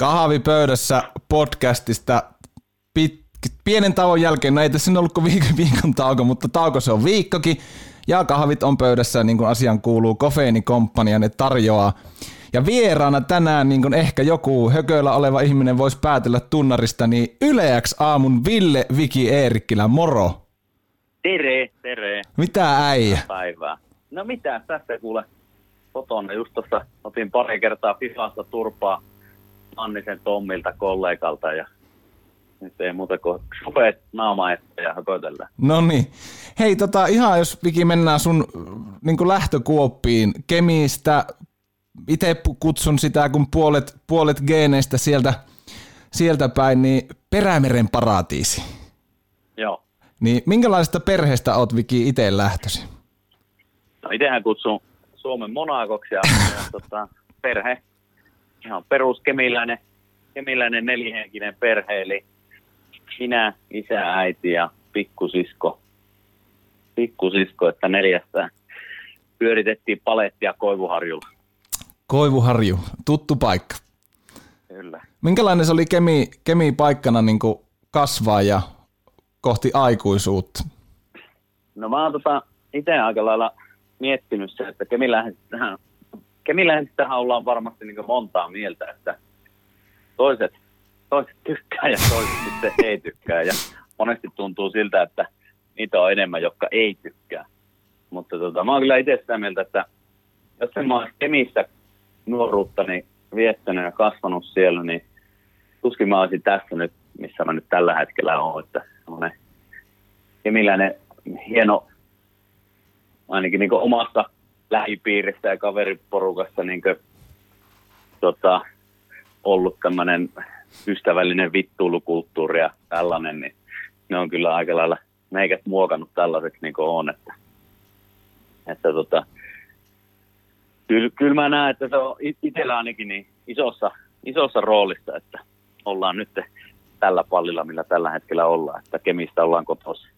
Kahvipöydässä podcastista pit, pienen tauon jälkeen, no ei tässä ollut kuin viikon, viikon tauko, mutta tauko se on viikkokin. Ja kahvit on pöydässä, niin kuin asian kuuluu, Kofeini Company, ne tarjoaa. Ja vieraana tänään, niin kuin ehkä joku hököillä oleva ihminen voisi päätellä tunnarista, niin Yleäks aamun Ville Viki Eerikkilä, moro. Tere, tere. Mitä äijä? Päivää. No mitä, tässä kuule kotona. Just tuossa otin pari kertaa Fifasta turpaa Annisen Tommilta kollegalta ja nyt ei muuta kuin supeet naama eteen ja höpötellään. No niin. Hei, tota, ihan jos Viki mennään sun niin lähtökuoppiin Kemistä, itse kutsun sitä, kun puolet, puolet geeneistä sieltä, sieltä päin, niin Perämeren paratiisi. Joo. Niin minkälaisesta perheestä oot Viki itse lähtösi? No itsehän kutsun Suomen monakoksi ja, ja tota, perhe, ihan perus kemiläinen, kemiläinen nelihenkinen perhe, eli minä, isä, äiti ja pikkusisko. Pikkusisko, että neljästä pyöritettiin palettia Koivuharjulla. Koivuharju, tuttu paikka. Kyllä. Minkälainen se oli kemi, kemi paikkana niin kasvaa ja kohti aikuisuutta? No mä oon tota, itse aika lailla miettinyt se, että Kemilähän tähän, Kemilähän tähän ollaan varmasti niin montaa mieltä, että toiset, toiset tykkää ja toiset sitten ei tykkää. Ja monesti tuntuu siltä, että niitä on enemmän, jotka ei tykkää. Mutta tota, mä oon kyllä itse sitä mieltä, että jos en mä olisi Kemissä nuoruuttani viettänyt ja kasvanut siellä, niin tuskin mä olisin tässä nyt, missä mä nyt tällä hetkellä oon. Että semmoinen kemiläinen hieno, ainakin niin omasta lähipiiristä ja kaveriporukassa niin kuin, tota, ollut tämmöinen ystävällinen vittuulukulttuuri ja tällainen, niin ne on kyllä aika lailla meikät muokannut tällaiseksi niin kuin on. Että, että tota, kyllä, kyllä mä näen, että se on itsellä ainakin niin isossa, isossa roolissa, että ollaan nyt tällä pallilla, millä tällä hetkellä ollaan, että Kemistä ollaan kotossa.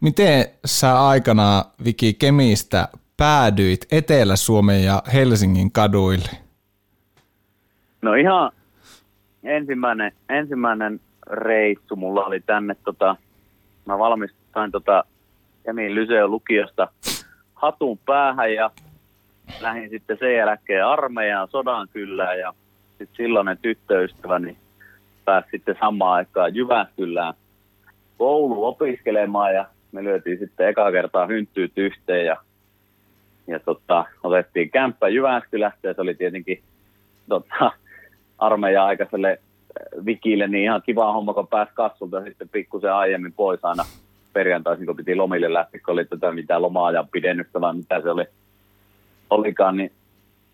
Miten sä aikana, Viki, Kemistä päädyit Etelä-Suomen ja Helsingin kaduille? No ihan ensimmäinen, ensimmäinen reissu mulla oli tänne, tota, mä valmistuin tota Kemin Lyseon lukiosta hatun päähän ja lähdin sitten sen jälkeen armeijaan sodan kyllä ja sitten silloinen tyttöystäväni pääsi sitten samaan aikaan Jyväskylään koulu opiskelemaan ja me lyötiin sitten eka kertaa hynttyyt yhteen ja, ja tota, otettiin kämppä Jyväskylästä ja se oli tietenkin tota, armeijan aikaiselle äh, Vikille niin ihan kiva homma, kun pääsi kassulta sitten pikkusen aiemmin pois aina perjantaisin, kun piti lomille lähteä, kun oli tätä mitä lomaa-ajan pidennystä, vai mitä se oli, olikaan, niin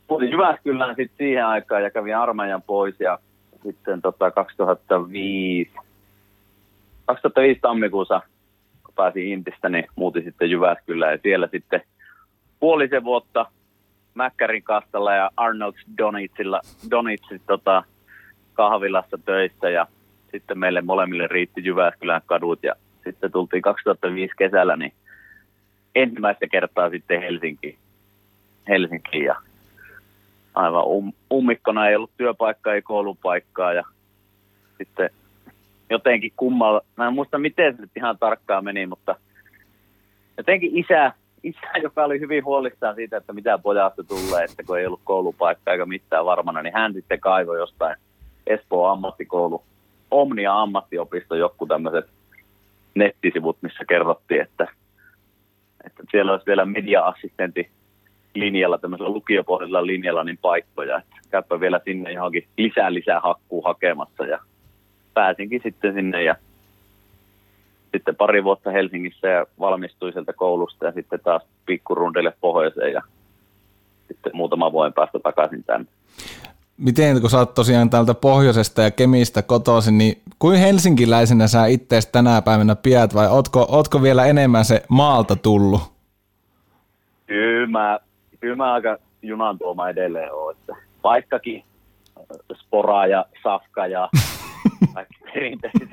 tulin Jyväskylään sitten siihen aikaan ja kävin armeijan pois ja sitten tota 2005, 2005 tammikuussa, kun pääsin Intistä, niin muutin sitten Jyväskylään ja siellä sitten puolisen vuotta Mäkkärin kastalla ja Arnold Donitsilla, Donitsit tota, kahvilassa töissä ja sitten meille molemmille riitti Jyväskylän kadut ja sitten tultiin 2005 kesällä niin ensimmäistä kertaa sitten Helsinkiin. Helsinkiin ja aivan um, ummikkona ei ollut työpaikkaa, ei koulupaikkaa ja sitten jotenkin kummalla, mä en muista miten se nyt ihan tarkkaan meni, mutta jotenkin isä, isä, joka oli hyvin huolissaan siitä, että mitä pojasta tulee, että kun ei ollut koulupaikkaa eikä mitään varmana, niin hän sitten kaivoi jostain Espoon ammattikoulu, Omnia ammattiopisto, joku tämmöiset nettisivut, missä kerrottiin, että, että siellä olisi vielä media-assistentti linjalla, tämmöisellä lukiopohjaisella linjalla, niin paikkoja. Että käypä vielä sinne johonkin lisää lisää hakkuu hakemassa. Ja pääsinkin sitten sinne ja sitten pari vuotta Helsingissä ja valmistuin sieltä koulusta ja sitten taas pikkurundille pohjoiseen ja sitten muutama vuoden päästä takaisin tänne. Miten, kun sä oot tosiaan täältä pohjoisesta ja Kemistä kotoisin, niin kuin helsinkiläisenä sä itse tänä päivänä pidät vai ootko, ootko vielä enemmän se maalta tullut? Kyllä mä, kyllä mä aika junan tuoma edelleen oon, että vaikkakin spora ja safka ja perinteiset,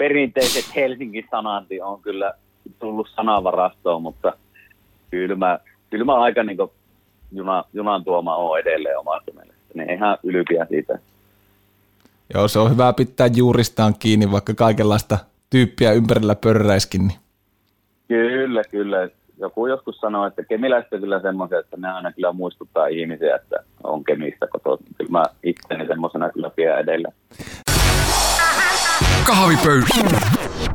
perinteiset Helsingin sananti on kyllä tullut sanavarastoon, mutta kyllä mä, kyllä mä aika niin juna, junan tuoma on edelleen omasta mielestä. Niin ihan ylpiä siitä. Joo, se on hyvä pitää juuristaan kiinni, vaikka kaikenlaista tyyppiä ympärillä pörräiskin. Niin. Kyllä, kyllä. Joku joskus sanoi, että kemiläiset on kyllä semmoisia, että ne aina kyllä muistuttaa ihmisiä, että on kemistä kotoa. Kyllä mä itteni semmoisena kyllä pidän edelleen. Kahvipöydä.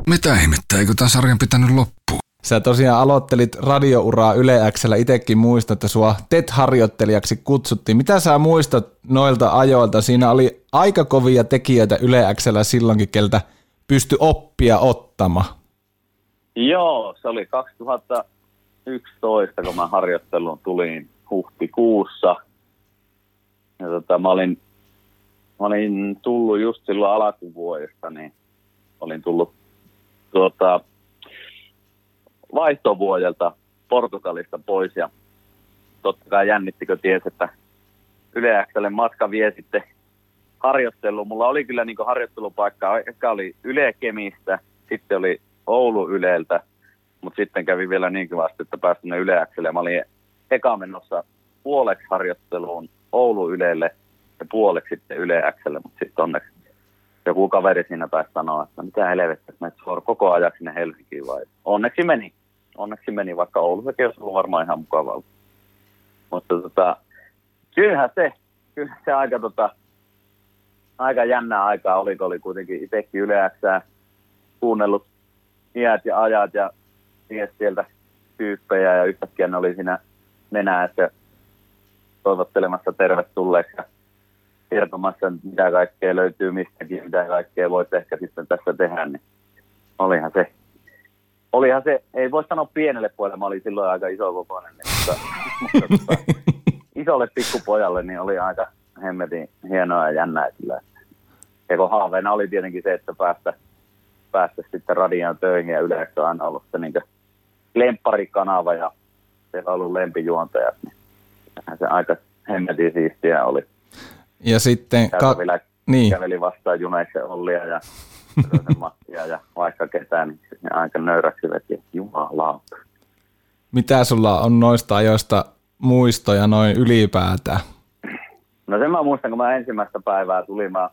Mitä ihmettä, eikö tämän sarjan pitänyt loppua? Sä tosiaan aloittelit radiouraa Yle Xllä. Itekin muistat, että sua TET-harjoittelijaksi kutsuttiin. Mitä sä muistat noilta ajoilta? Siinä oli aika kovia tekijöitä Yle Xllä silloinkin, keltä pysty oppia ottamaan. Joo, se oli 2011, kun mä harjoitteluun tulin huhtikuussa. Ja tota, mä, olin, mä olin tullut just silloin alkuvuodesta, niin olin tullut tuota, vaihtovuodelta Portugalista pois ja totta kai jännittikö ties, että Yle matka vie sitten harjoitteluun. Mulla oli kyllä niin harjoittelupaikka, ehkä oli Yle Kemistä, sitten oli Oulu Yleltä, mutta sitten kävi vielä niin kivasti, että pääsin Yle Mä olin eka menossa puoleksi harjoitteluun Oulu Ylelle ja puoleksi sitten Yle mutta sitten onneksi joku kaveri siinä pääsi sanoa, että mitä helvettä, että menet koko ajan sinne Helsinkiin vai onneksi meni onneksi meni, vaikka Oulussakin olisi ollut varmaan ihan mukavaa. Mutta tota, kyllähän se, kyllähän se aika, tota, aika jännää aikaa oli, kun oli kuitenkin itsekin yleensä kuunnellut iät ja ajat ja ties sieltä tyyppejä ja yhtäkkiä ne oli siinä nenässä toivottelemassa tervetulleeksi ja kertomassa, mitä kaikkea löytyy mistäkin, mitä kaikkea voit ehkä sitten tässä tehdä, niin olihan se olihan se, ei voi sanoa pienelle pojalle, mä olin silloin aika iso kokoinen, niin, mutta, mutta mutta isolle pikkupojalle niin oli aika hemmetin hienoa ja jännää kyllä. Ja kun haaveena oli tietenkin se, että päästä, päästä sitten radion töihin ja yleensä on ollut se niin lempparikanava ja siellä on ollut lempijuontajat, niin se aika hemmetin siistiä oli. Ja sitten... Ka- vielä niin. käveli vastaan juneissa Ollia ja Mattia ja vaikka ketään, niin ne aika nöyräksi veti, jumalauta. Mitä sulla on noista ajoista muistoja noin ylipäätään? No sen mä muistan, kun mä ensimmäistä päivää tulin, mä,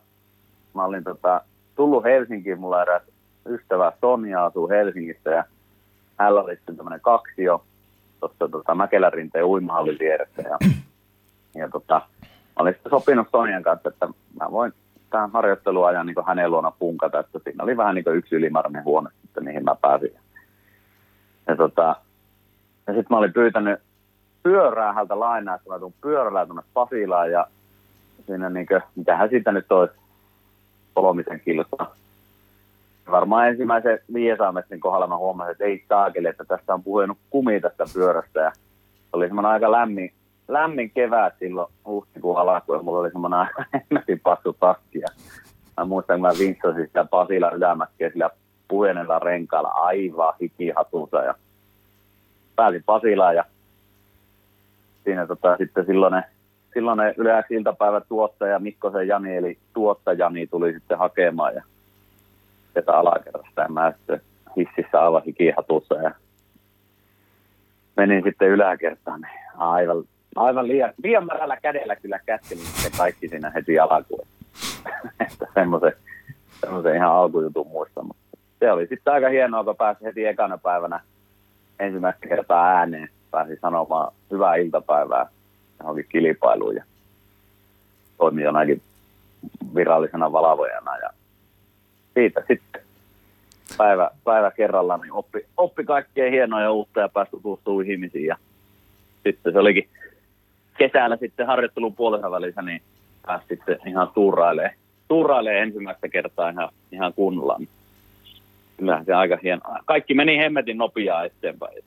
mä olin tota, tullut Helsinkiin, mulla eräs ystävä Sonja asuu Helsingissä ja hänellä oli sitten tämmöinen kaksio tuossa tota, Mäkelärinteen uimahallin vieressä ja, ja tota, olin sitten sopinut Sonjan kanssa, että mä voin tämän harjoitteluajan niin hänen luona punkata, että siinä oli vähän niin yksi ylimääräinen huone, että mihin mä pääsin. Ja, tota, ja sitten mä olin pyytänyt pyörää häntä lainaa, että mä tuun pyörällä tuonne Pasilaan ja siinä niin kuin, mitähän siitä nyt olisi kolmisen kilsaa. Varmaan ensimmäisen 500 metrin kohdalla mä huomasin, että ei saakeli, että tästä on puhunut kumi tästä pyörästä ja oli semmoinen aika lämmin, lämmin kevät silloin huhtikuun alkuun mulla oli semmoinen hemmetin passu takki. Mä muistan, kun mä vinksasin sitä Pasila ylämäkkiä sillä puhenella renkaalla aivan hikihatussa ja pääsin Pasilaan ja siinä tota, sitten silloin silloin yleensä iltapäivä tuottaja Mikkosen Jani, eli tuottajani tuli sitten hakemaan ja sieltä alakerrasta ja mä sitten hississä aivan hikihatussa ja menin sitten yläkertaan, niin aivan aivan liian, liian märällä kädellä kyllä käskelin se kaikki siinä heti alkuun. että semmoisen, semmoisen ihan alkujutun muistan. Se oli sitten aika hienoa, kun pääsi heti ekana päivänä ensimmäistä kertaa ääneen. Pääsi sanomaan hyvää iltapäivää johonkin kilpailuun ja toimi jonakin virallisena valvojana. Ja siitä sitten päivä, päivä kerrallaan niin oppi, oppi kaikkea hienoa ja uutta ja pääsi tutustumaan ihmisiin. Ja sitten se olikin kesällä sitten harjoittelun puolessa välissä, niin pääsi sitten ihan tuurailemaan tuurailee ensimmäistä kertaa ihan, ihan kunnolla. Niin Kyllähän se aika hieno. Kaikki meni hemmetin nopeaa eteenpäin.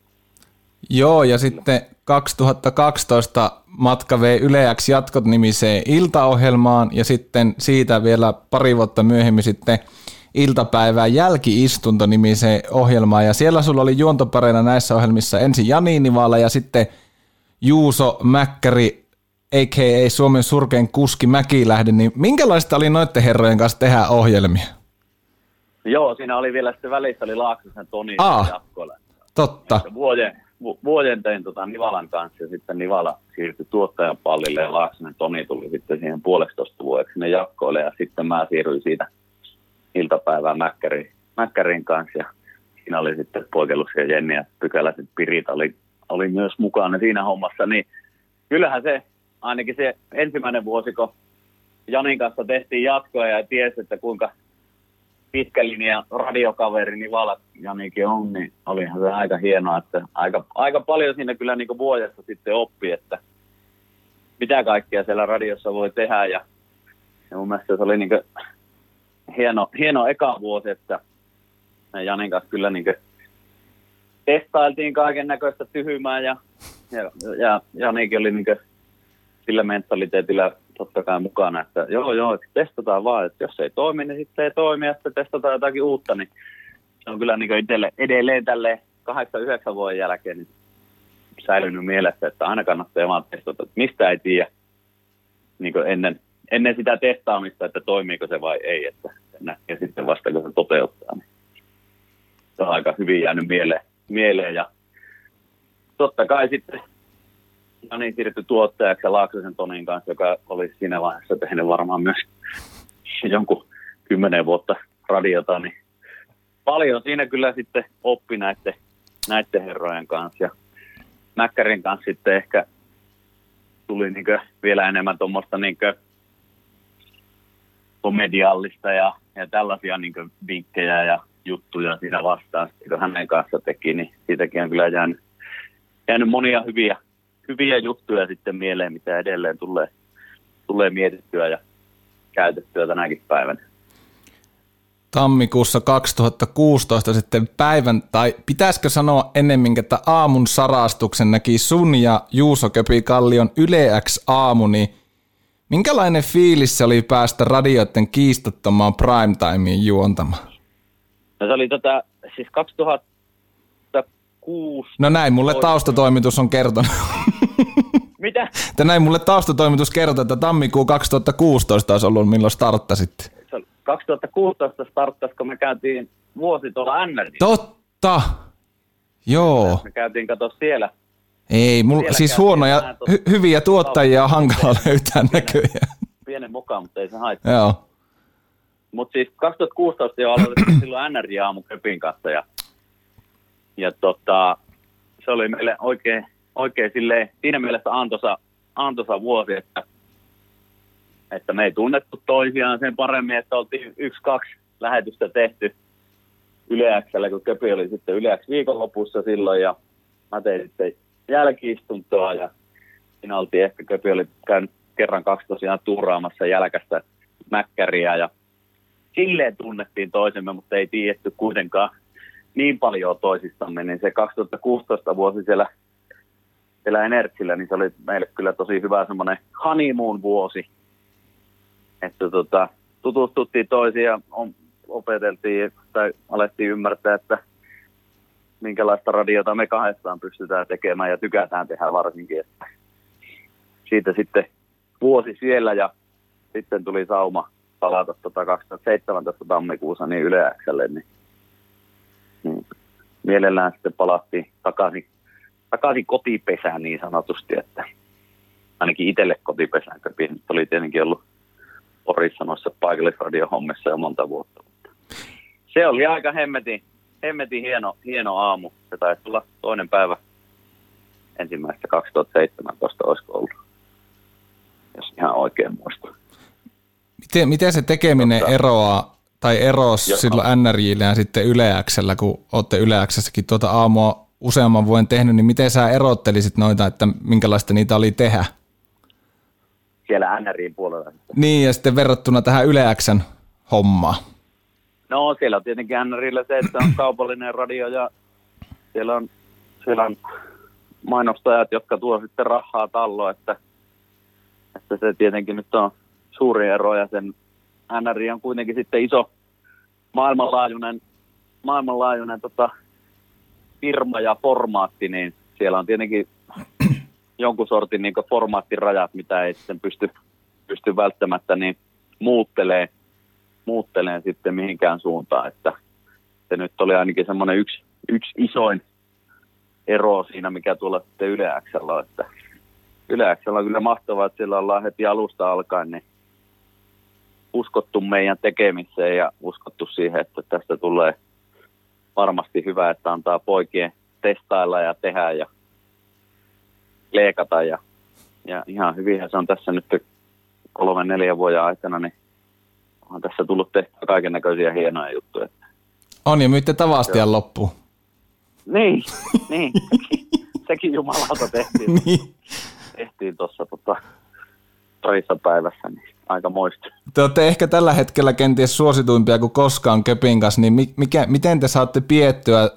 Joo, ja sitten 2012 matka vei Yleäksi jatkot nimiseen iltaohjelmaan, ja sitten siitä vielä pari vuotta myöhemmin sitten iltapäivää jälkiistunto nimiseen ohjelmaan, ja siellä sulla oli juontopareina näissä ohjelmissa ensin Jani Nivala ja sitten Juuso Mäkkäri, a.k.a. Suomen surkein kuski Mäkilähde, niin minkälaista oli noiden herrojen kanssa tehdä ohjelmia? Joo, siinä oli vielä sitten välissä oli Laaksosen Toni Aa. jatkoilla. Totta. Vuoden, vu- vuoden tein tota Nivalan kanssa ja sitten Nivala siirtyi tuottajan pallille ja Laaksonen Toni tuli sitten siihen puolestoista vuodeksi sinne jatkoille ja sitten mä siirryin siitä iltapäivää Mäkkärin, Mäkkärin kanssa ja siinä oli sitten Poikelus ja Jenni ja Pykäläiset Pirit oli, oli myös mukana siinä hommassa, niin kyllähän se, ainakin se ensimmäinen vuosi, kun Janin kanssa tehtiin jatkoa ja tiesi, että kuinka pitkä linja radiokaveri Nivala Janikin on, niin olihan se aika hienoa, että aika, aika paljon siinä kyllä niin vuodessa sitten oppi, että mitä kaikkea siellä radiossa voi tehdä ja, ja mun mielestä se oli niin hieno, hieno eka vuosi, että Janin kanssa kyllä niin testailtiin kaiken näköistä tyhmää ja, ja, ja Janikin oli niin sillä mentaliteetillä totta kai mukana, että joo joo, että testataan vaan, että jos ei toimi, niin sitten ei toimi, ja sitten testataan jotakin uutta, niin se on kyllä niin edelleen, edelleen tälle 8-9 vuoden jälkeen niin säilynyt mielessä, että aina kannattaa vaan testata, että mistä ei tiedä niin ennen, ennen sitä testaamista, että toimiiko se vai ei, että ja sitten vasta kun se toteuttaa, niin se on aika hyvin jäänyt mieleen, mieleen ja totta kai sitten Jani siirtyi tuottajaksi ja Laaksosen Tonin kanssa, joka oli siinä vaiheessa tehnyt varmaan myös jonkun kymmenen vuotta radiota, niin paljon siinä kyllä sitten oppi näiden, näiden herrojen kanssa. Ja Mäkkärin kanssa sitten ehkä tuli niin vielä enemmän tuommoista niin komediallista ja, ja tällaisia niin vinkkejä ja juttuja siinä vastaan, kun hänen kanssa teki, niin siitäkin on kyllä jäänyt, jäänyt monia hyviä, hyviä juttuja sitten mieleen, mitä edelleen tulee, tulee mietittyä ja käytettyä tänäkin päivänä. Tammikuussa 2016 sitten päivän, tai pitäisikö sanoa ennemmin, että aamun sarastuksen näki sun ja Juuso Köpi-Kallion Yle X aamu, niin minkälainen fiilis se oli päästä radioiden kiistattomaan primetimeen juontamaan? No se oli tota, siis 2006. No näin, mulle taustatoimitus on kertonut. Mitä? Että näin mulle taustatoimitus kertoo, että tammikuu 2016 olisi ollut, milloin starttasit. 2016 starttasi, kun me käytiin vuosi tuolla NRJ. Totta! Joo. Me käytiin katsoa siellä. Ei, mulla, siis huonoja, hy- hyviä tuottajia on hankala löytää näköjään. Pienen mukaan, mutta ei se haittaa. Joo. Mutta siis 2016 jo aloitettiin silloin NRJ aamu Köpin kanssa ja, ja tota, se oli meille oikein, oikein silleen, siinä mielessä antoisa, antoisa vuosi, että, että me ei tunnettu toisiaan sen paremmin, että oltiin yksi, kaksi lähetystä tehty Yleäksellä, kun Köpi oli sitten Yleäks viikonlopussa silloin ja mä tein sitten jälkiistuntoa ja siinä oltiin. Ehkä Köpi oli käynyt kerran kaksi tosiaan tuuraamassa jälkästä mäkkäriä ja silleen tunnettiin toisemme, mutta ei tiedetty kuitenkaan niin paljon toisistamme, niin se 2016 vuosi siellä, siellä Enertsillä, niin se oli meille kyllä tosi hyvä semmoinen honeymoon vuosi, että tota, tutustuttiin on, opeteltiin tai alettiin ymmärtää, että minkälaista radiota me kahdestaan pystytään tekemään ja tykätään tehdä varsinkin. Että siitä sitten vuosi siellä ja sitten tuli sauma palata tota 2017 tammikuussa niin Yle Xlle, niin, niin mielellään sitten palattiin takaisin, takaisin kotipesään niin sanotusti, että ainakin itselle kotipesään, kun oli tietenkin ollut Porissa noissa paikallisradiohommissa jo monta vuotta. Se oli aika hemmetin, hemmetin hieno, hieno aamu. Se taisi tulla toinen päivä ensimmäistä 2017 olisiko ollut, jos ihan oikein muistan. Miten, miten se tekeminen Totta. eroaa tai eros Joo. silloin NRJillä ja sitten Yleäksellä, kun olette Yleäksessäkin tuota aamua useamman vuoden tehnyt, niin miten sä erottelisit noita, että minkälaista niitä oli tehdä? siellä NRIin puolella. Niin, ja sitten verrattuna tähän Yle Xn hommaan. No siellä on tietenkin NRillä se, että on kaupallinen radio ja siellä on, siellä on mainostajat, jotka tuo sitten rahaa talloon, että, että se tietenkin nyt on suuri ero ja sen NRI on kuitenkin sitten iso maailmanlaajuinen, maailmanlaajuinen tota, firma ja formaatti, niin siellä on tietenkin jonkun sortin niin formaattirajat, mitä ei sitten pysty, pysty välttämättä niin muuttelee, muuttelee sitten mihinkään suuntaan, että se nyt oli ainakin semmoinen yksi, yksi isoin ero siinä, mikä tuolla sitten Yle on, että Yle on kyllä mahtavaa, että siellä ollaan heti alusta alkaen niin uskottu meidän tekemiseen ja uskottu siihen, että tästä tulee varmasti hyvä, että antaa poikien testailla ja tehdä ja leikata ja, ja ihan hyvin se on tässä nyt kolmen neljän vuoden aikana, niin on tässä tullut tehtyä kaiken näköisiä hienoja juttuja. On ja myytte tavastian loppuun. Niin, niin. Sekin, sekin jumalauta tehtiin. niin. Tehtiin tuossa tota, parissa päivässä, niin aika moista. Te olette ehkä tällä hetkellä kenties suosituimpia kuin koskaan Köpin kanssa, niin mikä, miten te saatte piettyä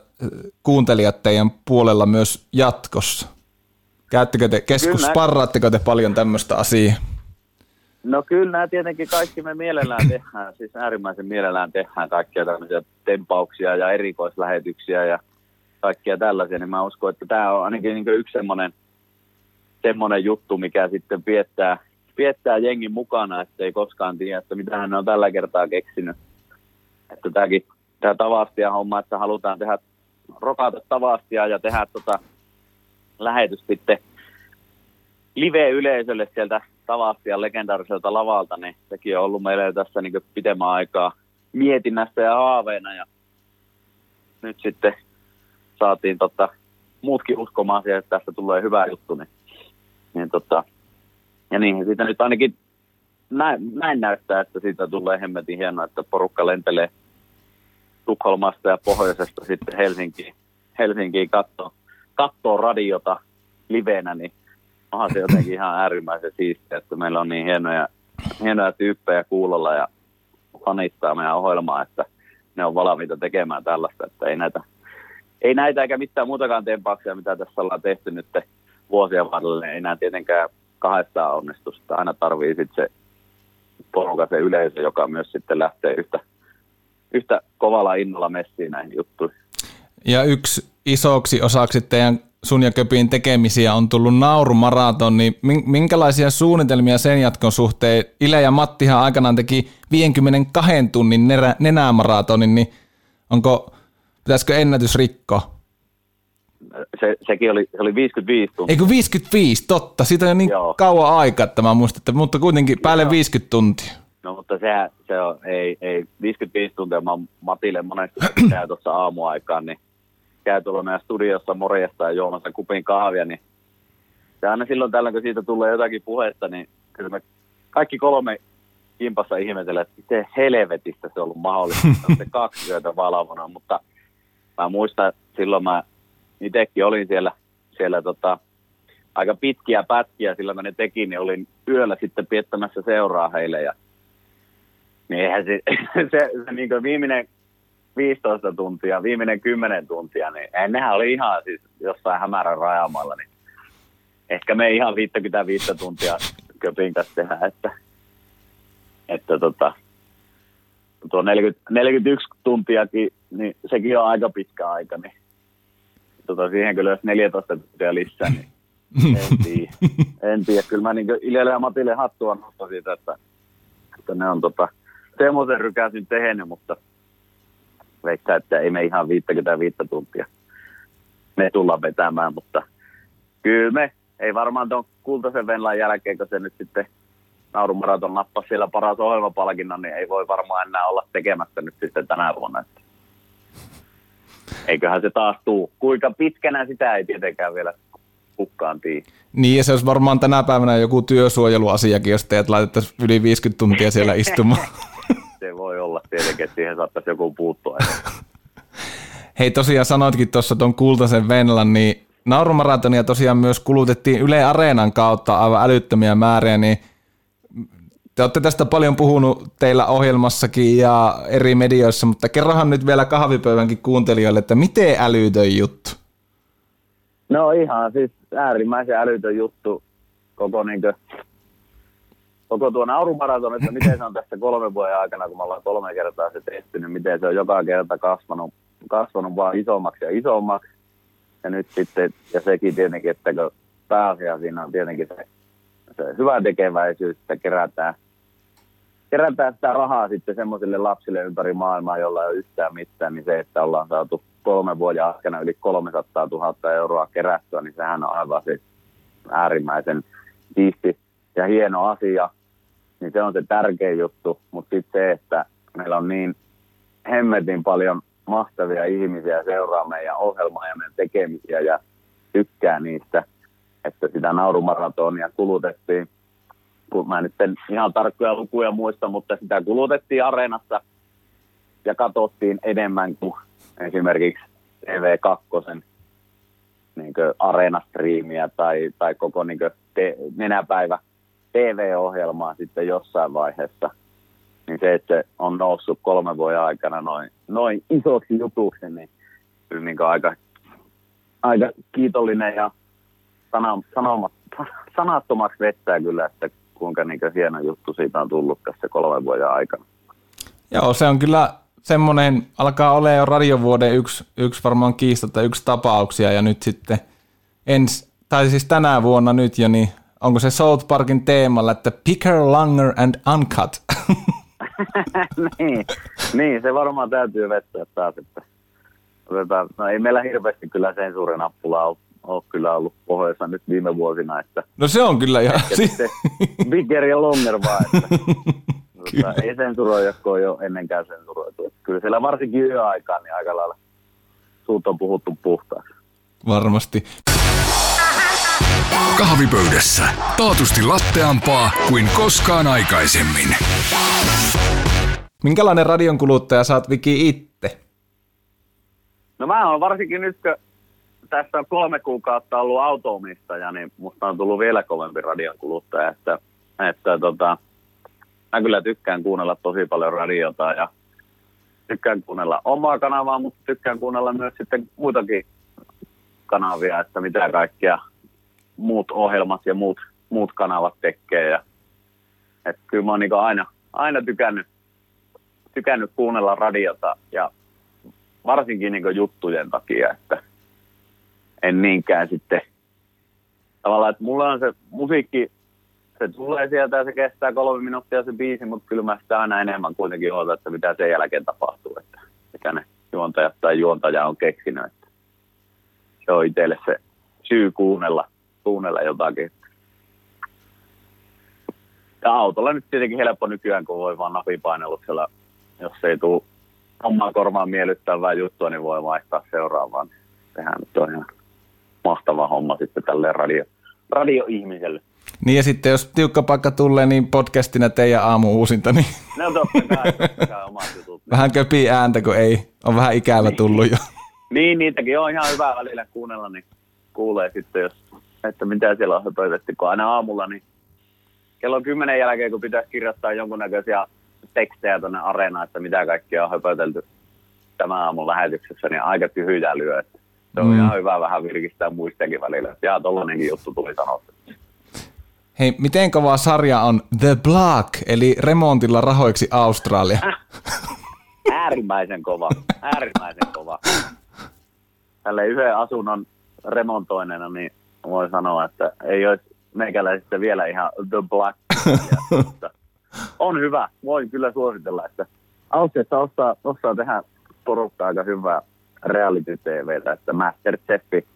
kuuntelijat teidän puolella myös jatkossa? Käyttekö te, keskus, sparraatteko te paljon tämmöistä asiaa? No kyllä nämä tietenkin kaikki me mielellään tehdään, siis äärimmäisen mielellään tehdään kaikkia tämmöisiä tempauksia ja erikoislähetyksiä ja kaikkia tällaisia, niin mä uskon, että tämä on ainakin niin yksi semmoinen, semmoinen juttu, mikä sitten viettää, viettää jengin mukana, että ei koskaan tiedä, että mitä hän on tällä kertaa keksinyt. Että tämäkin, tämä tavastia homma, että halutaan tehdä rokata tavastia ja tehdä tota lähetys sitten live-yleisölle sieltä tavastian legendaariselta lavalta, niin sekin on ollut meille tässä niin pitemmän aikaa mietinnässä ja haaveena. Ja nyt sitten saatiin tota, muutkin uskomaan siihen, että tästä tulee hyvä juttu. Niin, niin tota, ja niin, siitä nyt ainakin näin, näyttää, että siitä tulee hemmetin hienoa, että porukka lentelee Tukholmasta ja pohjoisesta sitten Helsinkiin, Helsinkiin kattoo, kattoo radiota livenä, niin onhan se jotenkin ihan äärimmäisen siistiä, että meillä on niin hienoja, hienoja tyyppejä kuulolla ja fanittaa meidän ohjelmaa, että ne on valmiita tekemään tällaista, että ei näitä, ei näitä eikä mitään muutakaan tempauksia, mitä tässä ollaan tehty nyt vuosien varrella, niin ei näin tietenkään kahdestaan onnistusta. Aina tarvii sitten se poruka, se yleisö, joka myös sitten lähtee yhtä, yhtä kovalla innolla messiin näihin juttuihin. Ja yksi isoksi osaksi teidän sun ja Köpin tekemisiä on tullut naurumaraton, niin minkälaisia suunnitelmia sen jatkon suhteen? Ile ja Mattihan aikanaan teki 52 tunnin nenä, nenämaratonin, niin onko, pitäisikö ennätys rikko? Se, sekin oli, se oli 55 tuntia. Eikö 55, totta. Siitä on niin Joo. kauan aikaa, että mä muistan, että, mutta kuitenkin päälle Joo. 50 tuntia. No mutta sehän, se on, ei, ei 55 tuntia, mä Matille monesti tuossa aamuaikaan, niin käy tuolla meidän studiossa morjesta ja juomassa kupin kahvia, niin se aina silloin tällöin, kun siitä tulee jotakin puhetta, niin kyllä me kaikki kolme kimpassa ihmetellä, että miten helvetistä se on ollut mahdollista, se kaksi yötä valvona, mutta mä muistan, silloin mä itsekin olin siellä, siellä tota, aika pitkiä pätkiä silloin, kun ne teki, niin olin yöllä sitten piettämässä seuraa heille ja niin eihän se, se, se niin viimeinen 15 tuntia, viimeinen 10 tuntia, niin nehän oli ihan siis jossain hämärän rajamalla, niin ehkä me ihan 55 tuntia köpin kanssa tehdä, että, että tota, tuo 40, 41 tuntiakin, niin sekin on aika pitkä aika, niin tota, siihen kyllä jos 14 tuntia lisää, niin en tiedä. En tiedä. Kyllä mä niin Iljelle ja Matille hattua nostan siitä, että, että ne on tota, semmoisen rykäsyn tehnyt, mutta – veikkää, että ei me ihan 55 tuntia me tulla vetämään, mutta kyllä me, ei varmaan tuon kultaisen Venlan jälkeen, kun se nyt sitten naurumaraton nappasi siellä paras ohjelmapalkinnon, niin ei voi varmaan enää olla tekemättä nyt sitten tänä vuonna. Että eiköhän se taas tuu. Kuinka pitkänä sitä ei tietenkään vielä kukaan tiedä. Niin, ja se olisi varmaan tänä päivänä joku työsuojeluasiakin, jos teet laitettaisiin yli 50 tuntia siellä istumaan. se voi olla tietenkin, että siihen saattaisi joku puuttua. Hei tosiaan sanoitkin tuossa tuon kultaisen Venlan, niin naurumaratonia tosiaan myös kulutettiin Yle Areenan kautta aivan älyttömiä määriä, niin Te olette tästä paljon puhunut teillä ohjelmassakin ja eri medioissa, mutta kerrohan nyt vielä kahvipöydänkin kuuntelijoille, että miten älytön juttu? No ihan siis äärimmäisen älytön juttu koko, niinkö, koko tuo naurumaraton, että miten se on tässä kolmen vuoden aikana, kun me ollaan kolme kertaa se tehty, niin miten se on joka kerta kasvanut, kasvanut vaan isommaksi ja isommaksi. Ja nyt sitten, ja sekin tietenkin, että kun pääasia siinä on tietenkin se, se hyvä tekeväisyys, että kerätään, kerätään sitä rahaa sitten semmoisille lapsille ympäri maailmaa, jolla ei ole yhtään mitään, niin se, että ollaan saatu kolme vuoden aikana yli 300 000 euroa kerättyä, niin sehän on aivan siis äärimmäisen siisti ja hieno asia. Niin se on se tärkein juttu, mutta sitten se, että meillä on niin hemmetin paljon mahtavia ihmisiä seuraa meidän ohjelmaa ja meidän tekemisiä ja tykkää niistä, että sitä naurumaratonia kulutettiin, kun mä nyt en ihan tarkkoja lukuja muista, mutta sitä kulutettiin areenassa ja katsottiin enemmän kuin esimerkiksi TV2 niin areenastriimiä tai, tai koko niin te, nenäpäivä TV-ohjelmaa sitten jossain vaiheessa. Niin se, että se on noussut kolmen vuoden aikana noin, noin isoksi jutuksi, niin kyllä niin aika, aika kiitollinen ja sana, sanomat, sanattomaksi vettää kyllä, että kuinka niin hieno juttu siitä on tullut tässä kolmen vuoden aikana. Joo, se on kyllä semmoinen, alkaa olla jo radiovuoden yksi, yksi varmaan kiistatta yksi tapauksia ja nyt sitten ens, tai siis tänä vuonna nyt jo, niin onko se South Parkin teemalla, että Picker, Langer and Uncut? niin, niin, se varmaan täytyy vettää taas, että otetaan, no ei meillä hirveästi kyllä sensuurinappulaa ole, ole kyllä ollut pohjoissa nyt viime vuosina, että No se on kyllä ihan... Bigger ja Longer vaan, että Kyllä. Ei sensuroida, kun on jo ennenkään sensuroitu. Kyllä siellä varsinkin yöaikaan niin aika lailla suut on puhuttu puhtaaksi. Varmasti. Kahvipöydässä. Taatusti latteampaa kuin koskaan aikaisemmin. Minkälainen radion kuluttaja saat Viki itse? No mä oon varsinkin nyt, kun tässä on kolme kuukautta ollut autoomistaja, niin musta on tullut vielä kovempi radion kuluttaja, että, että tota, mä kyllä tykkään kuunnella tosi paljon radiota ja tykkään kuunnella omaa kanavaa, mutta tykkään kuunnella myös sitten muitakin kanavia, että mitä kaikkia muut ohjelmat ja muut, muut kanavat tekee. Ja, että kyllä mä oon niin aina, aina tykännyt, tykännyt kuunnella radiota ja varsinkin niin juttujen takia, että en niinkään sitten tavallaan, että mulla on se musiikki se tulee sieltä ja se kestää kolme minuuttia se biisi, mutta kyllä mä sitä aina enemmän kuitenkin odotan, että mitä sen jälkeen tapahtuu, että mikä ne juontajat tai juontaja on keksinyt. Että se on itselle se syy kuunnella, kuunnella jotakin. Ja autolla nyt tietenkin helppo nykyään, kun voi vaan napipaineluksella, jos ei tule omaan kormaan miellyttävää juttua, niin voi vaihtaa seuraavaan. Sehän nyt on ihan mahtava homma sitten tälle radio, radioihmiselle. Niin ja sitten jos tiukka paikka tulee, niin podcastina teidän aamu uusinta, niin... No totta kai, totta kai omat jutut. Vähän köpii ääntä, kun ei, on vähän ikävä niin. tullut jo. Niin, niitäkin on ihan hyvä välillä kuunnella, niin kuulee sitten, jos, että mitä siellä on toivettu, kun aina aamulla, niin kello kymmenen jälkeen, kun pitäisi kirjoittaa jonkunnäköisiä tekstejä tuonne areenaan, että mitä kaikkea on höpötelty tämän aamun lähetyksessä, niin aika tyhjää lyö. Että se on mm. ihan hyvä vähän virkistää muistakin välillä. Ja tollanenkin juttu tuli sanottu. Hei, miten kova sarja on The Block, eli remontilla rahoiksi Australia? Äärimmäisen kova, äärimmäisen kova. Tälle yhden asunnon remontoineena, niin voi sanoa, että ei olisi meikäläisistä vielä ihan The Black. on hyvä, voin kyllä suositella, että Austriassa osaa, osaa tehdä porukka aika hyvää reality TVtä, että Masterchefi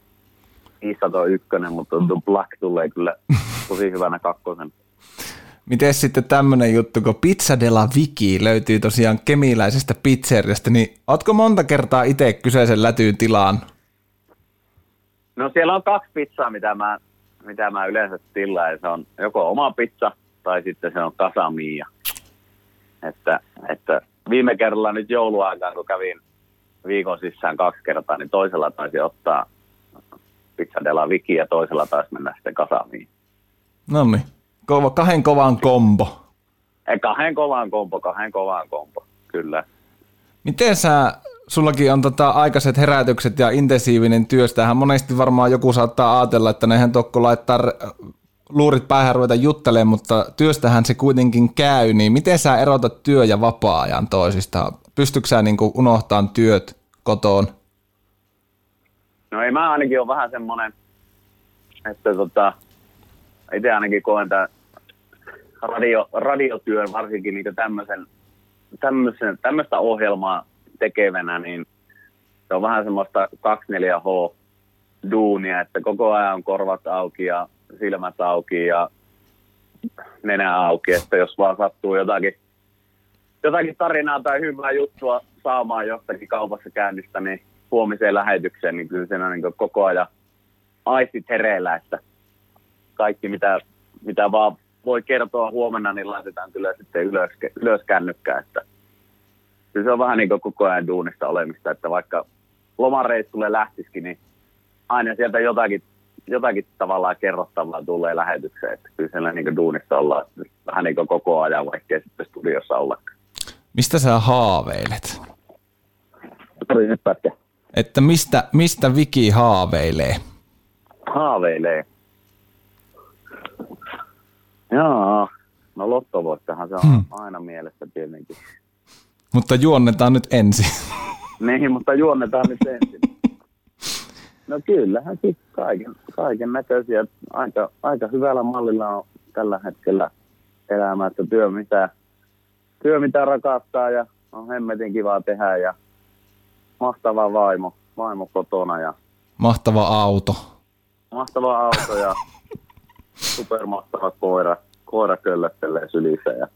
501, mutta The Black tulee kyllä tosi hyvänä kakkosen. Miten sitten tämmöinen juttu, kun Pizza della Viki löytyy tosiaan kemiläisestä pizzeriasta, niin ootko monta kertaa itse kyseisen lätyyn tilaan? No siellä on kaksi pizzaa, mitä mä, mitä mä yleensä tilaan. Se on joko oma pizza tai sitten se on kasamia. Että, että viime kerralla nyt jouluaikaan, kun kävin viikon sisään kaksi kertaa, niin toisella taisi ottaa pizza della Viki ja toisella taisi mennä sitten kasamiin. No niin, Kova, kahden kovan kombo. Ei, kahden kovaan kompo, kahden kovaan kompo, kyllä. Miten sä, sullakin on tota aikaiset herätykset ja intensiivinen työstähän monesti varmaan joku saattaa ajatella, että nehän tokko laittaa luurit päähän ruveta juttelemaan, mutta työstähän se kuitenkin käy, niin miten sä erotat työ- ja vapaa-ajan toisista? Pystytkö sä niin unohtamaan työt kotoon? No ei mä ainakin ole vähän semmoinen, että tota, itse ainakin koen tämän radio, radiotyön varsinkin niin tämmöisen, tämmöisen, tämmöistä ohjelmaa tekevänä, niin se on vähän semmoista 24H duunia, että koko ajan on korvat auki ja silmät auki ja nenä auki, että jos vaan sattuu jotakin, jotakin tarinaa tai hyvää juttua saamaan jostakin kaupassa käynnistä, niin huomiseen lähetykseen, niin kyllä siinä on niin koko ajan aistit hereillä, että kaikki mitä, mitä vaan voi kertoa huomenna, niin laitetaan kyllä sitten ylös, ylös kännykkää, että kyllä se on vähän niin kuin koko ajan duunista olemista, että vaikka lomareissulle lähtisikin, niin aina sieltä jotakin, jotakin tavallaan kerrottavaa tulee lähetykseen, että kyllä siellä niin duunissa ollaan vähän niin kuin koko ajan, vaikkei sitten studiossa ollakaan. Mistä sä haaveilet? Nyt pätkä. Että mistä, mistä Viki haaveilee? Haaveilee. Joo, no lottovoittahan se on hmm. aina mielessä tietenkin. Mutta juonnetaan nyt ensin. niin, mutta juonnetaan nyt ensin. No kyllähän sitten kaiken, kaiken näköisiä. Aika, aika hyvällä mallilla on tällä hetkellä elämä, että työ mitä, työ mitä rakastaa ja on hemmetin kivaa tehdä ja mahtava vaimo, vaimo kotona ja Mahtava auto. Mahtava auto ja supermahtava koira. Koira köllöttelee sylissä ja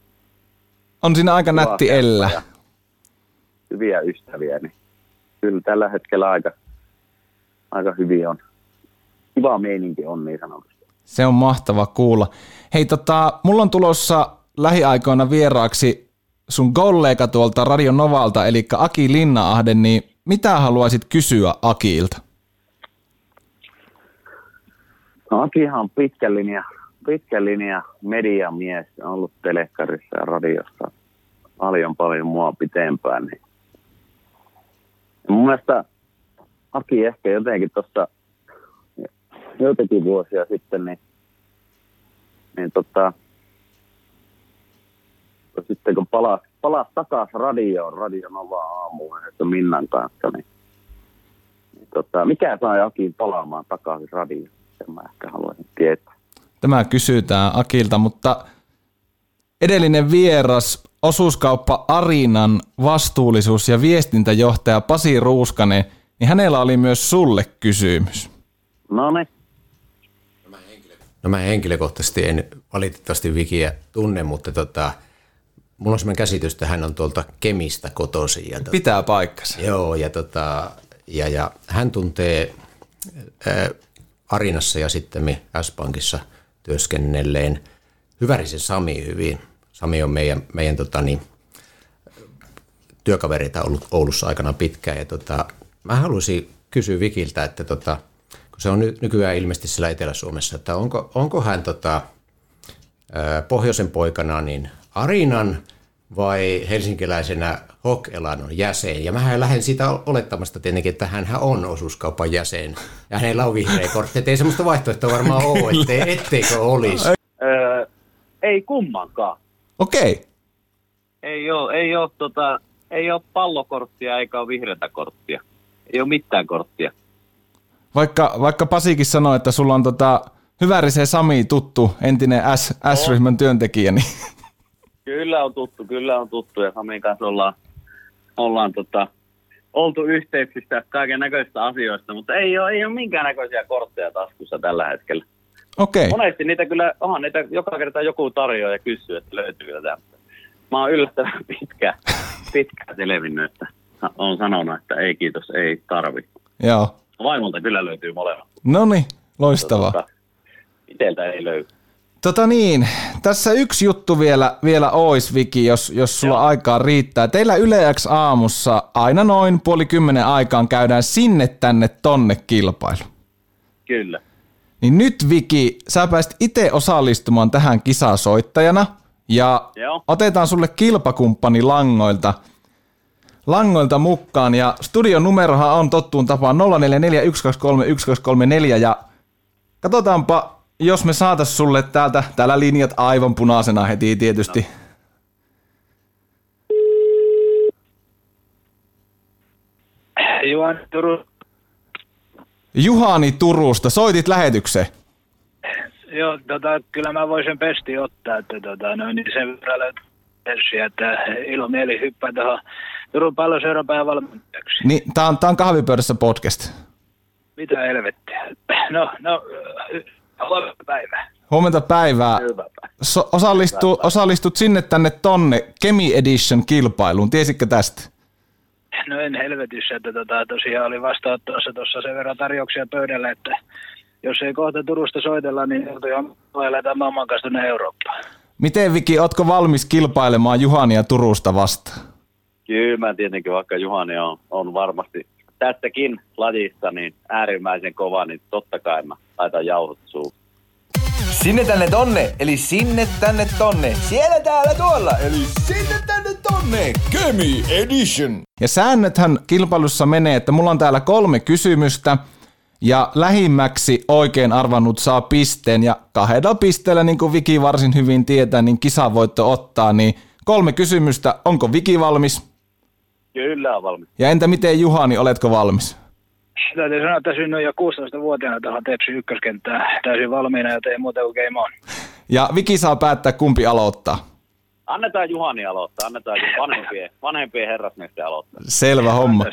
on siinä aika nätti ellä. Hyviä ystäviä, niin kyllä tällä hetkellä aika, aika hyvin on. Kiva meininki on niin sanotusti. Se on mahtava kuulla. Hei, tota, mulla on tulossa lähiaikoina vieraaksi sun kollega tuolta Radio Novalta, eli Aki Linnaahde, niin mitä haluaisit kysyä Akiilta? No Akihan on pitkä linja, pitkä linja mediamies, on ollut telekkarissa ja radiossa paljon paljon mua pitempään. Niin. Mun mielestä Aki ehkä jotenkin tuossa joitakin vuosia sitten, niin, niin tota, sitten kun palasi, palasi takaisin radioon, Radio Nova aamuun, että Minnan kanssa, niin, niin tota, mikä sai Akin palaamaan takaisin radioon? Sen mä ehkä haluaisin tietää. Tämä kysytään Akilta, mutta edellinen vieras, osuuskauppa Arinan vastuullisuus- ja viestintäjohtaja Pasi Ruuskanen, niin hänellä oli myös sulle kysymys. No niin. No mä henkilökohtaisesti en valitettavasti Vikiä tunne, mutta tota, mulla on sellainen käsitys, että hän on tuolta Kemistä kotoisin. Ja tota, Pitää paikkansa. Joo, ja, tota, ja, ja hän tuntee ää, Arinassa ja sitten S-Pankissa työskennelleen Hyvärisen Sami hyvin. Sami on meidän, meidän tota, niin, työkavereita ollut Oulussa aikana pitkään. Ja tota, mä haluaisin kysyä Vikiltä, että tota, kun se on nyt nykyään ilmeisesti siellä Etelä-Suomessa, että onko, onko hän tota, pohjoisen poikana niin Arinan vai helsinkiläisenä Hok-Elanon jäsen. Ja mä lähden siitä olettamasta tietenkin, että hän on osuuskaupan jäsen. Ja hänellä on vihreä kortti. Ei semmoista vaihtoehtoa varmaan ole, ettei, etteikö olisi. Öö, ei kummankaan. Okei. Okay. Ei ole, ei ole, tota, ei ole pallokorttia eikä ole vihreätä korttia. Ei ole mitään korttia. Vaikka, vaikka Pasikin sanoi, että sulla on tota, Hyvärisen Sami tuttu, entinen S, S-ryhmän työntekijä, niin Kyllä on tuttu, kyllä on tuttu ja Samin kanssa ollaan, ollaan tota, oltu yhteyksissä kaiken näköistä asioista, mutta ei ole, ei ole minkään näköisiä kortteja taskussa tällä hetkellä. Okei. Okay. Monesti niitä kyllä, onhan niitä joka kerta joku tarjoaa ja kysyy, että löytyykö tätä. Mä oon yllättävän pitkä, pitkään selvinnyt, että on sanonut, että ei kiitos, ei tarvi. Joo. Vaimolta kyllä löytyy molemmat. No niin, loistavaa. Tota, iteltä ei löydy. Tota niin, tässä yksi juttu vielä, vielä ois, Viki, jos, jos sulla Joo. aikaa riittää. Teillä Yleäks aamussa aina noin puoli kymmenen aikaan käydään sinne tänne tonne kilpailu. Kyllä. Niin nyt Viki, sä pääsit itse osallistumaan tähän kisasoittajana Ja Joo. otetaan sulle kilpakumppani langoilta, langoilta mukaan. Ja studion numerohan on tottuun tapaan 0441231234 ja katsotaanpa, jos me saatais sulle täältä, täällä linjat aivan punaisena heti tietysti. No. Juhan Turun, Juhani Turusta, soitit lähetykseen. joo, tota, kyllä mä voisin pesti ottaa, että tota, no, niin sen verran löytyy että ilo mieli hyppää tuohon Turun palloseuran päävalmentajaksi. Niin, tää on, tää on kahvipöydässä podcast. Mitä helvettiä? No, no, huomenta päivää. Huomenta päivää. So, osallistu, osallistut sinne tänne tonne Kemi Edition kilpailuun. Tiesitkö tästä? No en helvetissä, että tota, tosiaan oli vastaanottossa tuossa sen verran tarjouksia pöydällä, että jos ei kohta Turusta soitella, niin joutuu lähdetään maailman kanssa tuonne Eurooppaan. Miten Viki, ootko valmis kilpailemaan Juhania Turusta vastaan? Kyllä mä tietenkin, vaikka Juhani on, on varmasti tästäkin lajista niin äärimmäisen kova, niin totta kai mä laitan jauhot suuhun. Sinne tänne tonne, eli sinne tänne tonne. Siellä täällä tuolla, eli sinne tänne tonne. Kemi Edition. Ja säännöthän kilpailussa menee, että mulla on täällä kolme kysymystä ja lähimmäksi oikein arvannut saa pisteen ja kahdella pisteellä, niin kuin Viki varsin hyvin tietää, niin kisavoitto ottaa, niin kolme kysymystä. Onko Viki valmis? Kyllä on valmis. Ja entä miten Juhani, oletko valmis? Täytyy sanoa, että synnyin jo 16-vuotiaana tuohon Tepsi ykköskenttään täysin valmiina ja tein muuta kuin game on. Ja Viki saa päättää, kumpi aloittaa. Annetaan Juhani aloittaa, annetaan vanhempien, vanhempien herrasmiesten aloittaa. Selvä homma.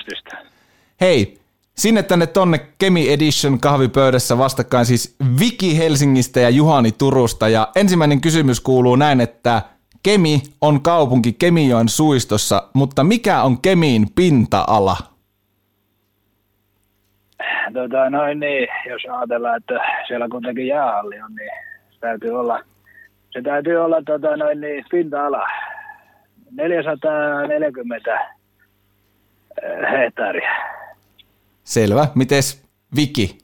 Hei, sinne tänne tonne Kemi Edition kahvipöydässä vastakkain siis Viki Helsingistä ja Juhani Turusta. Ja ensimmäinen kysymys kuuluu näin, että Kemi on kaupunki Kemijoen suistossa, mutta mikä on Kemiin pinta-ala? Tota, noin niin, jos ajatellaan, että siellä kuitenkin jäähalli on, niin se täytyy olla, se täytyy olla tota, noin niin, pinta-ala 440 eh, hehtaaria. Selvä. Mites Viki?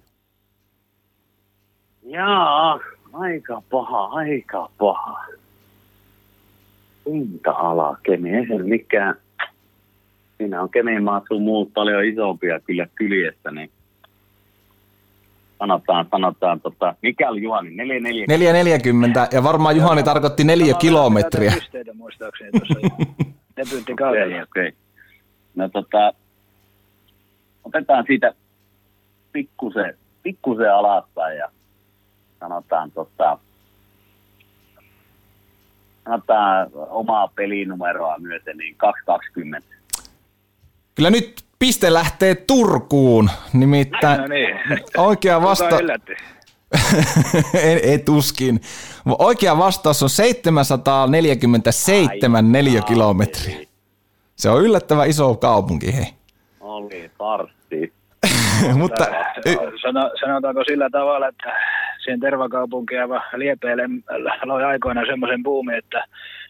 Jaa, aika paha, aika paha. Pinta-ala Kemi, ei se mikään. Siinä on Kemin maat sun muut paljon isompia kyllä kyljessä, niin sanotaan, sanotaan, tota, mikä oli Juhani, 44? 440 ja varmaan Juhani tarkoitti neljä kilometriä. Pisteitä muistaakseni tuossa debyyttikaudella. Okei, okei. No tota, otetaan siitä pikkusen, pikkusen alaspäin ja sanotaan tota, sanotaan omaa pelinumeroa myöten, niin 220. Kyllä nyt piste lähtee Turkuun, nimittäin No niin. oikea vasta... Kuka yllätti? en, et uskin. Oikea vastaus on 747 neliökilometriä. Se on yllättävän iso kaupunki, hei. Oli farsi. Mutta Sano, sanotaanko sillä tavalla, että siihen tervakaupunki ja liepeille loi aikoina semmoisen buumin, että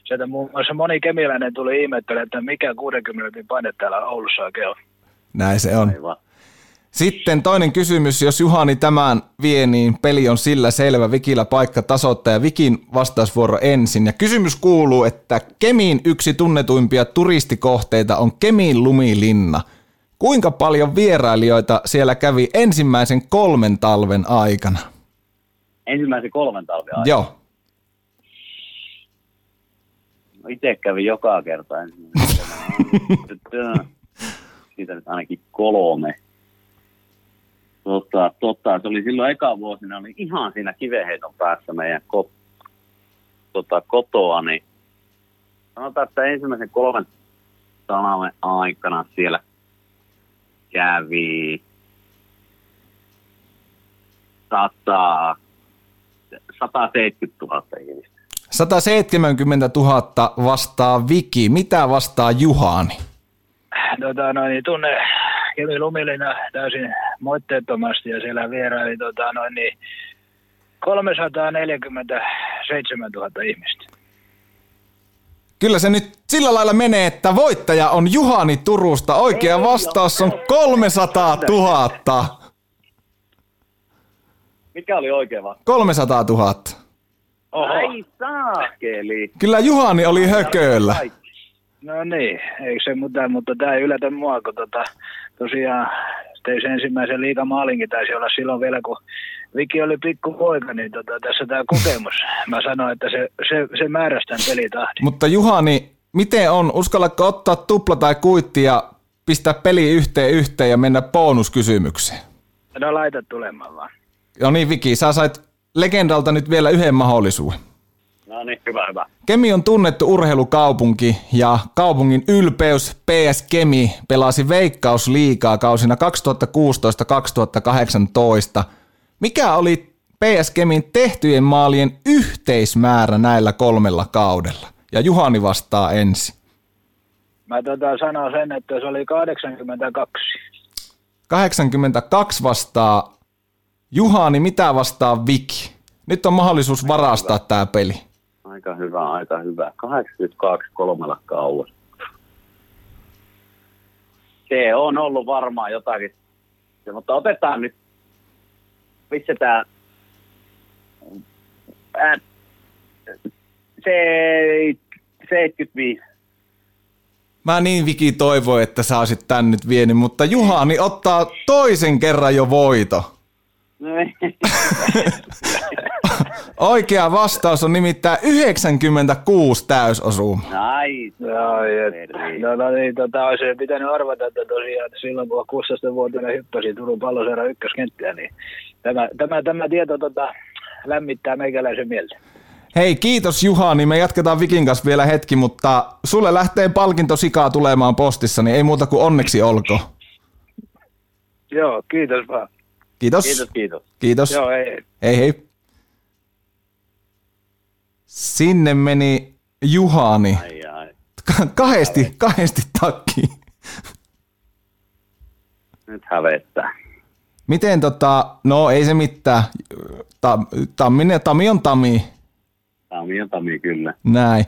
sieltä muun muassa moni kemiläinen tuli ihmettelemään, että mikä 60 minuutin paine täällä Oulussa oikein on. näin se on. Aivan. Sitten toinen kysymys, jos Juhani tämän vie, niin peli on sillä selvä. Vikillä paikka tasoittaa ja Vikin vastausvuoro ensin. Ja kysymys kuuluu, että Kemiin yksi tunnetuimpia turistikohteita on Kemiin lumilinna. Kuinka paljon vierailijoita siellä kävi ensimmäisen kolmen talven aikana? Ensimmäisen kolmen talven aikana. Joo. Itse kävin joka kerta. Siitä nyt ainakin kolme. Totta, totta, se oli silloin eka vuosina, oli ihan siinä kivenheiton päässä meidän ko, tota, kotoa, niin sanotaan, että ensimmäisen kolmen talven aikana siellä kävi 100, 170 000 ihmistä. 170 000 vastaa Viki. Mitä vastaa Juhani? Tota, no, niin tunne Kemi Lumilina täysin moitteettomasti ja siellä vieraili tota, noin, niin 347 000 ihmistä. Kyllä se nyt sillä lailla menee, että voittaja on Juhani Turusta. Oikea vastaus on 300 000. Mikä oli oikein vasta? 300 000. Oho. Ai saakeli. Kyllä Juhani oli hököllä. No niin, eikö se mitään, mutta tämä ei yllätä mua, kun tota, tosiaan tein se ensimmäisen liigamaalinkin taisi olla silloin vielä, kun Viki oli pikku poika, niin tota, tässä tämä kokemus. Mä sanoin, että se, se, se määräsi tämän pelitahdin. Mutta Juhani, miten on? Uskallatko ottaa tupla tai kuitti ja pistää peli yhteen yhteen ja mennä bonuskysymykseen? No laita tulemaan vaan. No niin Viki, sä sait legendalta nyt vielä yhden mahdollisuuden. No niin, hyvä, hyvä. Kemi on tunnettu urheilukaupunki ja kaupungin ylpeys PS Kemi pelasi Veikkausliigaa kausina 2016-2018. Mikä oli PS Kemin tehtyjen maalien yhteismäärä näillä kolmella kaudella? Ja Juhani vastaa ensin. Mä tota sanon sen, että se oli 82. 82 vastaa Juhani, mitä vastaa Viki? Nyt on mahdollisuus varastaa tämä peli. Aika hyvä, aika hyvä. 82 kolmella kauas. Se on ollut varmaan jotakin. Ja, mutta otetaan nyt, pistetään ää, se, 75. Mä niin Viki toivoi, että sä olisit tän nyt vienyt, mutta Juhani ottaa toisen kerran jo voito. No niin. Oikea vastaus on nimittäin 96 täysosuma. Nice. Joo, et, no, no niin, tota, olisi pitänyt arvata, että tosiaan että silloin kun 16-vuotiaana hyppäsi Turun palloseura ykköskenttään, niin tämä, tämä, tämä tieto tota, lämmittää meikäläisen mieltä. Hei, kiitos Juhani. Me jatketaan Vikin kanssa vielä hetki, mutta sulle lähtee palkinto sikaa tulemaan postissa, niin ei muuta kuin onneksi olko. Joo, kiitos vaan. Kiitos. Kiitos, kiitos. Kiitos. Joo, ei. Hei hei. Sinne meni Juhani. Ai, ai. Ka- kahdesti, kahdesti takki. Nyt hävettää. Miten tota, no ei se mitään. Ta, tammi, tami on Tami. Tami on Tami kyllä. Näin.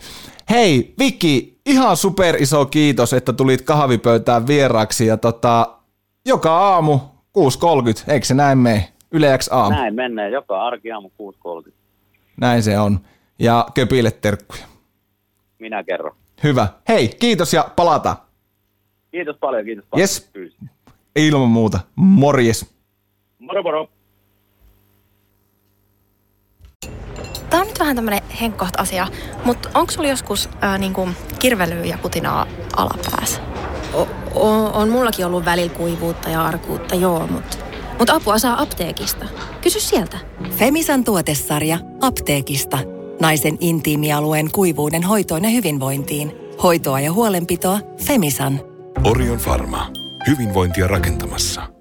Hei, Viki, ihan super iso kiitos, että tulit kahvipöytään vieraaksi. Ja tota, joka aamu 6.30, eikö se näin mene? Yle X aamu. Näin mennään, joka arki aamu 6.30. Näin se on. Ja köpille terkkuja. Minä kerron. Hyvä. Hei, kiitos ja palataan. Kiitos paljon, kiitos paljon. Yes. Ilman muuta. Morjes. Moro moro. Tämä on nyt vähän tämmöinen henkkoht asia, mutta onko sulla joskus ää, niinku kirvelyä ja putinaa alapäässä? O- o- on mullakin ollut välillä kuivuutta ja arkuutta, joo, mutta mut apua saa apteekista. Kysy sieltä. Femisan tuotesarja apteekista. Naisen intiimialueen kuivuuden hoitoon ja hyvinvointiin. Hoitoa ja huolenpitoa Femisan. Orion Pharma. Hyvinvointia rakentamassa.